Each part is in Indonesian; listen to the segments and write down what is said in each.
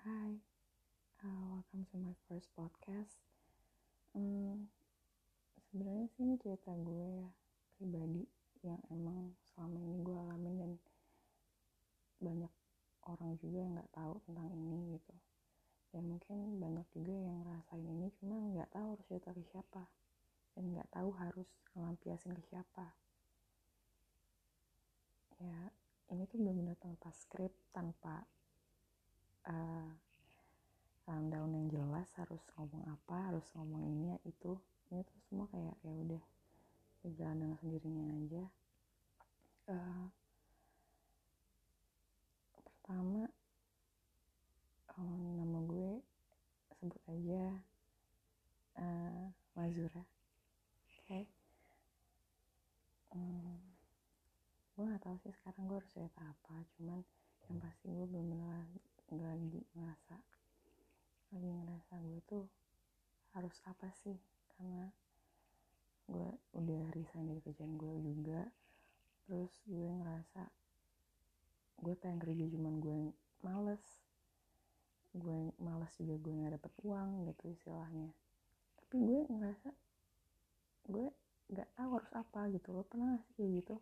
hi, uh, welcome to my first podcast. Hmm, sebenarnya sih ini cerita gue ya pribadi yang emang selama ini gue alamin dan banyak orang juga yang nggak tahu tentang ini gitu. Dan mungkin banyak juga yang ngerasain ini cuma nggak tahu harus cerita ke siapa dan nggak tahu harus ngelampiasin ke siapa. Ya, ini tuh benar-benar tanpa skrip, tanpa uh, rundown yang jelas harus ngomong apa harus ngomong ini ya itu. Ini tuh semua kayak ya udah berjalan dengan sendirinya aja. Uh, pertama um, nama gue sebut aja uh, Mazura. Oke? Okay. um, gue gak tahu sih sekarang gue harus cerita apa cuman yang pasti gue belum lagi ngerasa lagi ngerasa gue tuh harus apa sih? Karena gue udah resign dari kerjaan gue juga. Terus gue ngerasa gue pengen kerja cuman gue males. Gue males juga gue nggak dapet uang gitu istilahnya. Tapi gue ngerasa gue nggak tahu harus apa gitu lo pernah gak sih kayak gitu?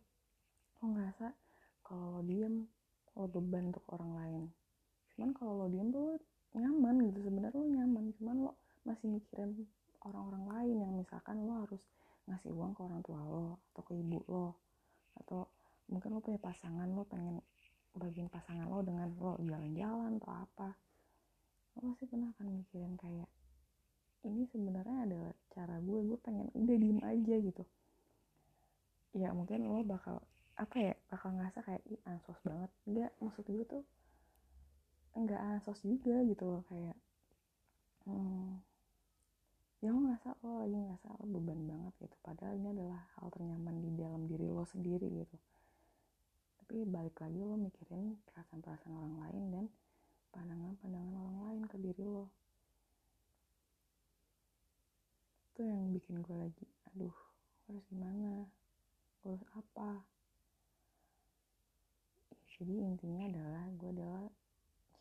Lo ngerasa kalau lo diem lo beban untuk orang lain cuman kalau lo diem tuh lo nyaman gitu sebenarnya lo nyaman. Cuman lo masih mikirin orang-orang lain yang misalkan lo harus ngasih uang ke orang tua lo atau ke ibu lo. Atau mungkin lo punya pasangan lo pengen bagian pasangan lo dengan lo jalan-jalan atau apa. Lo pasti pernah akan mikirin kayak ini sebenarnya adalah cara gue gue pengen udah diem aja gitu. Ya mungkin lo bakal apa ya bakal ngerasa kayak ih ansos banget. Enggak maksud gue tuh nggak ansos juga gitu loh kayak hmm, ya lo ngerasa lo lagi ngerasa lo beban banget gitu. Padahal ini adalah hal ternyaman di dalam diri lo sendiri gitu. Tapi balik lagi lo mikirin perasaan-perasaan orang lain dan pandangan-pandangan orang lain ke diri lo. Itu yang bikin gue lagi aduh harus gimana? Harus apa? Jadi intinya adalah gue adalah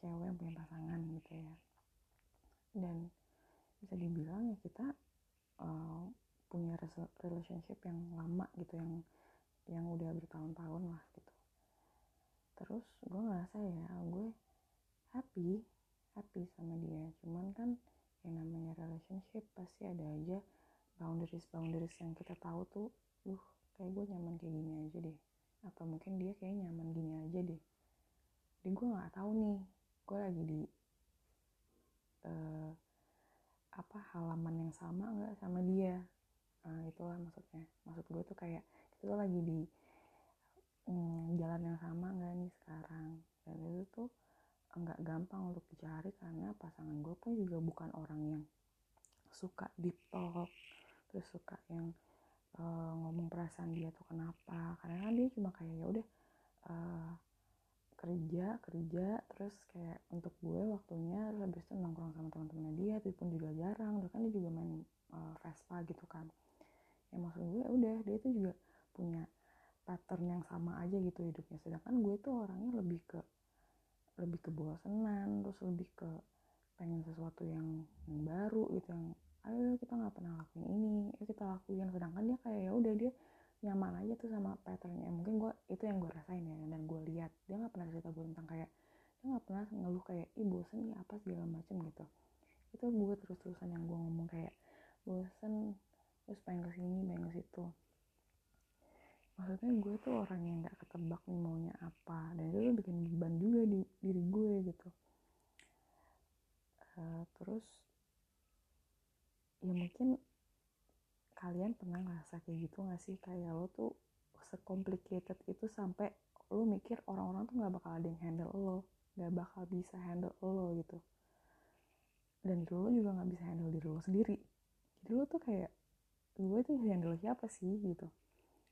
cewek yang punya pasangan gitu ya. Dan bisa dibilang ya kita uh, punya relationship yang lama gitu yang yang udah bertahun-tahun lah gitu. Terus gue ngerasa ya gue happy happy sama dia. Cuman kan yang namanya relationship pasti ada aja boundaries boundaries yang kita tahu tuh duh kayak gue nyaman kayak gini aja deh. Atau mungkin dia kayak nyaman gini aja deh. Jadi gue nggak tahu nih gue lagi di uh, apa halaman yang sama nggak sama dia? Uh, itulah maksudnya. Maksud gue tuh kayak kita lagi di um, jalan yang sama nggak nih sekarang? Dan itu tuh nggak gampang untuk dicari karena pasangan gue pun juga bukan orang yang suka deep talk terus suka yang uh, ngomong perasaan dia tuh kenapa. Karena kan dia cuma kayak ya udah uh, kerja kerja terus kayak untuk gue waktunya terus habis itu nongkrong sama teman-temannya dia itu pun juga jarang terus kan dia juga main uh, Vespa gitu kan. Ya maksud gue ya udah dia itu juga punya pattern yang sama aja gitu hidupnya. Sedangkan gue tuh orangnya lebih ke lebih ke bosenan terus lebih ke pengen sesuatu yang, yang baru gitu yang ayo kita nggak pernah lakuin ini ayo kita lakuin. Sedangkan dia kayak ya udah dia nyaman aja tuh sama patternnya. Mungkin gue itu yang gue rasain ya dan gue lihat. Dia nggak pernah cerita gue tentang kayak dia nggak pernah ngeluh kayak ih bosen nih apa segala macem gitu. Itu gue terus terusan yang gue ngomong kayak bosen terus pengen ke sini pengen ke situ. Maksudnya gue tuh orang yang nggak ketebak nih maunya apa dan itu bikin beban juga di diri gue gitu uh, terus ya mungkin kalian pernah ngerasa kayak gitu gak sih? Kayak lo tuh secomplicated itu sampai lo mikir orang-orang tuh nggak bakal ada yang handle lo nggak bakal bisa handle lo gitu. Dan diri lo juga nggak bisa handle diri lo sendiri. Jadi lo tuh kayak gue tuh handle siapa sih? gitu.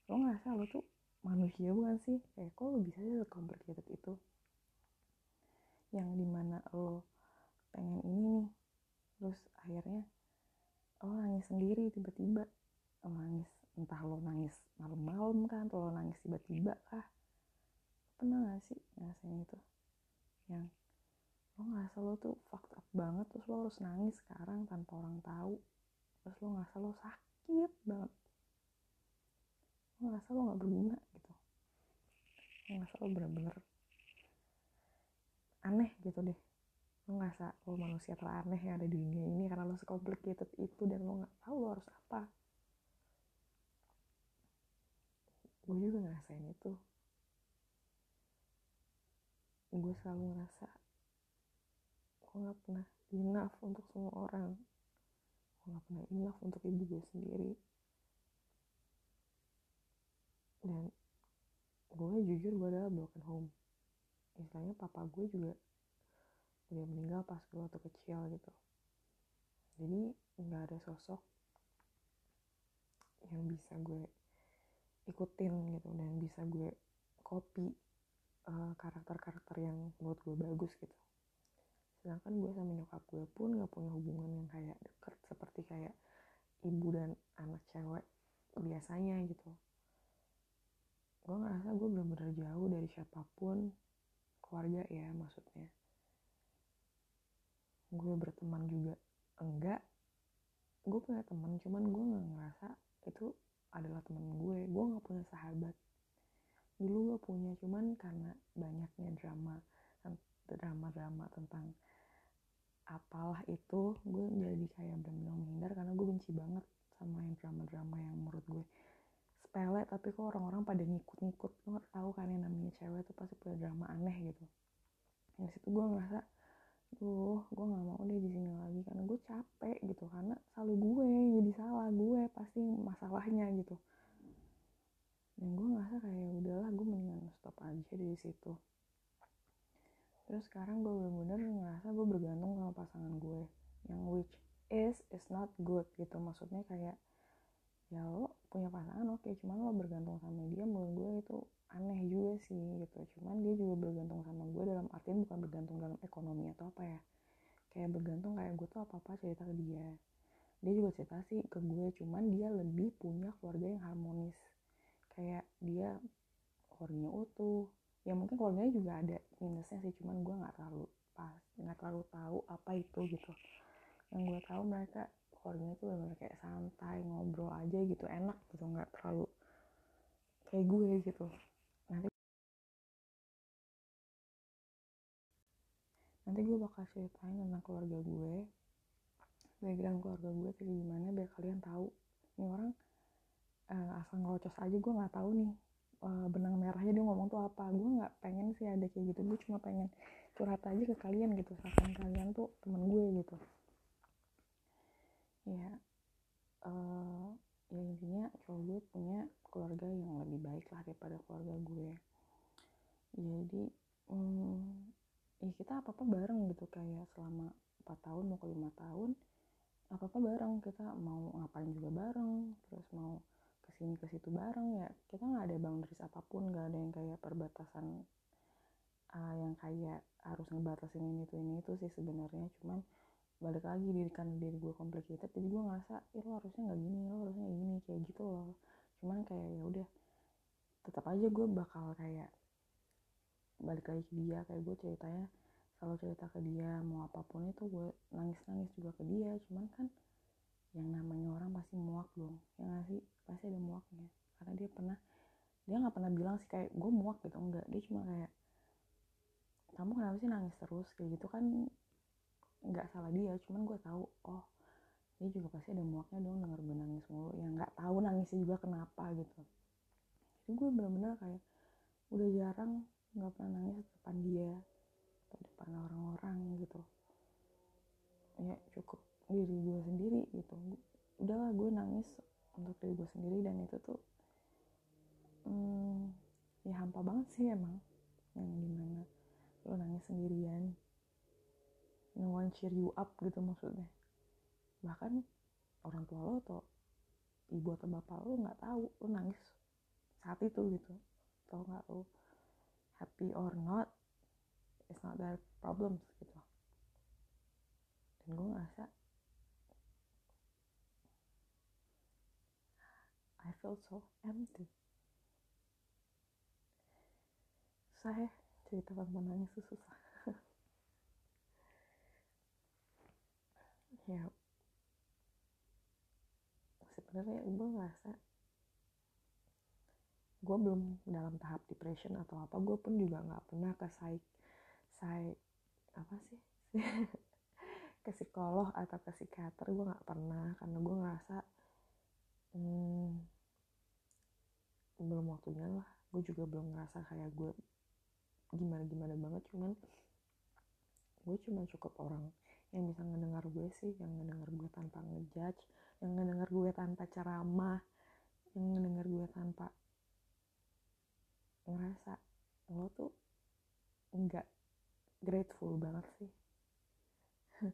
Lo ngerasa lo tuh manusia bukan sih? Kayak kok lo bisa sih secomplicated itu? Yang di mana lo pengen ini nih terus akhirnya lo nangis sendiri tiba-tiba lo nangis entah lo nangis malam-malam kan atau lo nangis tiba-tiba kah. Pernah gak sih ngerasain itu? Yang lo ngerasa lo tuh fucked up banget terus lo harus nangis sekarang tanpa orang tahu. Terus lo ngerasa lo sakit banget. Lo ngerasa lo nggak berguna gitu. Lo ngerasa lo bener-bener aneh gitu deh. Lo ngerasa lo manusia teraneh yang ada di dunia ini karena lo sekomplikated itu dan lo nggak tahu lo harus apa gue juga ngerasain itu. Gue selalu ngerasa gue gak pernah enough untuk semua orang. Gue gak pernah enough untuk ibu gue sendiri. Dan gue jujur gue adalah broken home. Istilahnya papa gue juga udah meninggal pas gue waktu kecil gitu. Jadi nggak ada sosok yang bisa gue ikutin gitu dan bisa gue copy uh, karakter-karakter yang menurut gue bagus gitu. Sedangkan gue sama nyokap gue pun gak punya hubungan yang kayak deket seperti kayak ibu dan anak cewek biasanya gitu. Gue ngerasa gue bener-bener jauh dari siapa pun keluarga ya maksudnya. Gue berteman juga enggak. Gue punya teman cuman gue nggak ngerasa itu adalah teman gue gue nggak punya sahabat. Dulu gue punya cuman karena banyaknya drama drama-drama tentang apalah itu gue jadi kayak benar-benar menghindar karena gue benci banget sama yang drama-drama yang menurut gue sepele tapi kok orang-orang pada ngikut-ngikut. Lo tahu kan yang namanya cewek tuh pasti punya drama aneh gitu. Yang situ gue ngerasa duh gue nggak mau deh di sini lagi karena gue capek gitu karena selalu gue jadi salah gue pasti masalahnya gitu. Dan gue ngerasa kayak udahlah gue mendingan stop aja di situ. Terus sekarang gue bener-bener ngerasa gue bergantung sama pasangan gue yang which is is not good gitu. Maksudnya kayak ya lo punya pasangan oke. Okay, cuman lo bergantung sama dia menurut gue itu aneh juga sih gitu. Cuman dia juga bergantung sama gue dalam artian bukan bergantung dalam ekonomi atau apa ya. Kayak bergantung kayak gue tuh apa apa cerita ke dia. Dia juga cerita sih ke gue cuman dia lebih punya keluarga yang harmonis. Kayak dia keluarganya utuh. Ya mungkin keluarganya juga ada minusnya sih cuman gue nggak terlalu pas nggak terlalu tahu apa itu gitu. Yang gue tahu mereka keluarganya tuh benar kayak santai ngobrol aja gitu enak gitu nggak terlalu kayak gue gitu. Nanti nanti gue bakal ceritain tentang keluarga gue background keluarga gue kayak gimana biar kalian tahu. Ini orang uh, asal ngelocos aja gue nggak tahu nih uh, benang merahnya dia ngomong tuh apa. Gue nggak pengen sih ada kayak gitu gue cuma pengen curhat aja ke kalian gitu seakan kalian tuh temen gue gitu ya uh, ya intinya cowok gue punya keluarga yang lebih baik lah daripada keluarga gue. Jadi hmm, ya kita apa apa bareng gitu kayak selama 4 tahun mau ke lima tahun apa apa bareng. Kita mau ngapain juga bareng terus mau ke sini ke situ bareng. Ya kita nggak ada boundaries apa pun nggak ada yang kayak perbatasan uh, yang kayak harus ngebatasin ini tuh ini itu sih sebenarnya. Cuman balik lagi diri kan diri gue complicated jadi gue ngerasa ih lo harusnya nggak gini lo harusnya gini kayak gitu loh. Cuman kayak ya udah tetap aja gue bakal kayak balik lagi ke dia kayak gue ceritanya selalu cerita ke dia mau apa pun itu gue nangis nangis juga ke dia cuman kan yang namanya orang pasti muak dong ya gak sih? Pasti ada muaknya karena dia pernah dia nggak pernah bilang sih kayak gue muak gitu enggak dia cuma kayak kamu kenapa sih nangis terus? Kayak gitu kan nggak salah dia cuman gue tahu oh dia juga pasti ada muaknya dong denger gue nangis mulu. Yang nggak tahu nangisnya juga kenapa gitu. Jadi gue bener-bener kayak udah jarang nggak pernah nangis depan dia atau depan orang-orang gitu. Ya cukup diri gue sendiri gitu. Udahlah gue nangis untuk diri gue sendiri dan itu tuh hmm, ya hampa banget sih emang yang di mana lo nangis sendirian no one cheer you up gitu maksudnya. Bahkan orang tua lo atau ibu atau bapak lo nggak tahu lo nangis saat itu gitu. Tau nggak lo happy or not it's not their problems gitu. Dan gue ngerasa I feel so empty. Saya cerita tentang nangis itu susah ya. Sebenarnya gue ngerasa gue belum dalam tahap depression atau apa gue pun juga nggak pernah ke psych psik apa sih? Ke psikolog atau ke psikiater gue nggak pernah karena gue ngerasa hmm, belum waktunya lah. Gue juga belum ngerasa kayak gue gimana gimana banget cuman gue cuma cukup orang yang bisa ngedengar gue sih yang ngedengar gue tanpa ngejudge yang ngedengar gue tanpa ceramah yang ngedengar gue tanpa ngerasa lo tuh enggak grateful banget sih.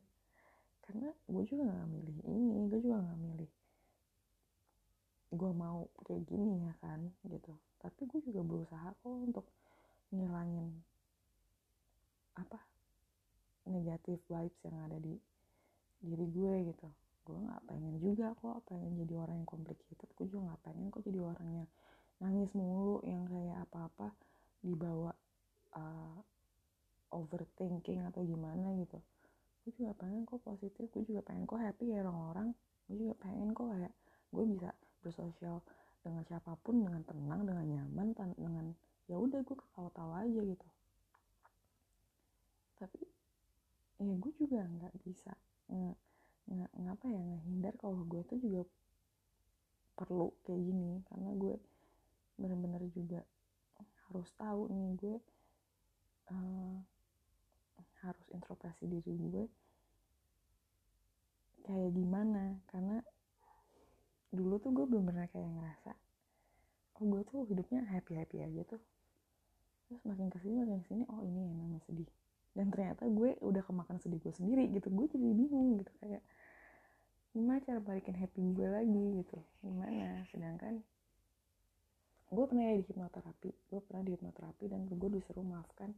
Karena gue juga nggak milih ini gue juga nggak milih gue mau kayak gini ya kan gitu. Tapi gue juga berusaha kok untuk ngilangin apa negatif vibes yang ada di diri gue gitu. Gue nggak pengen juga kok pengen jadi orang yang complicated. Gue juga nggak pengen kok jadi orang yang nangis mulu yang kayak apa-apa dibawa uh, overthinking atau gimana gitu. Gue juga pengen kok positif gue juga pengen kok happy ya orang-orang. Gue juga pengen kok kayak gue bisa bersosial dengan siapa pun dengan tenang dengan nyaman dengan ya udah gue ketawa-tawa aja gitu. Tapi ya gue juga nggak bisa nggak nggak ngapa ya ngehindar kalau gue tuh juga perlu kayak gini. Karena gue bener-bener juga harus tahu nih gue uh, harus introspeksi diri gue kayak gimana. Karena dulu tuh gue belum pernah kayak ngerasa oh gue tuh hidupnya happy happy aja tuh. Terus makin ke sini makin ke sini oh ini emang sedih dan ternyata gue udah kemakan sedih gue sendiri gitu. Gue jadi bingung gitu kayak gimana cara balikin happy gue lagi? Gitu. Gimana? Sedangkan gue pernah ya di hipnoterapi. Gue pernah di hipnoterapi dan gue disuruh maafkan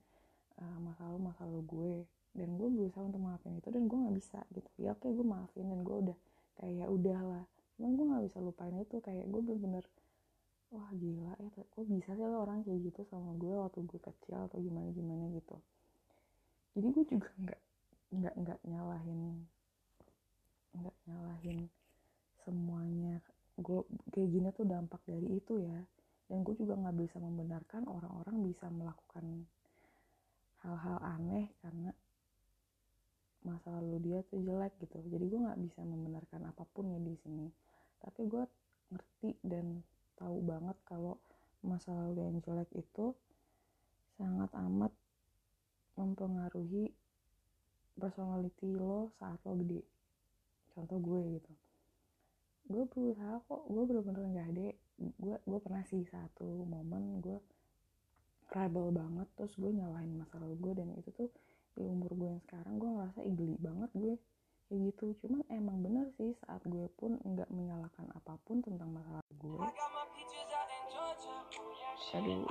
uh, lalu masa lalu gue. Dan gue berusaha untuk maafin itu dan gue nggak bisa gitu. Ya oke gue maafin dan gue udah kayak ya udahlah. Cuman gue nggak bisa lupain itu. Kayak gue bener-bener wah gila ya kok bisa sih orang kayak gitu sama gue waktu gue kecil atau gimana gimana gitu jadi gue juga nggak nggak nggak nyalahin nggak nyalahin semuanya. Gue kayak gini tuh dampak dari itu ya. Dan gue juga nggak bisa membenarkan orang-orang bisa melakukan hal-hal aneh karena masa lalu dia tuh jelek gitu. Jadi gue nggak bisa membenarkan apa pun ya di sini. Tapi gue ngerti dan tahu banget kalau masa lalu yang jelek itu sangat amat mempengaruhi personality lo saat lo gede. Contoh gue gitu. Gue berusaha kok gue bener-bener nggak ada. Gue gue pernah sih satu momen gue rebel banget terus gue nyalahin masa lalu gue dan itu tuh di umur gue yang sekarang gue ngerasa igli banget gue. Kayak gitu. Cuman emang bener sih saat gue pun nggak menyalahkan apa pun tentang masalah gue. Aduh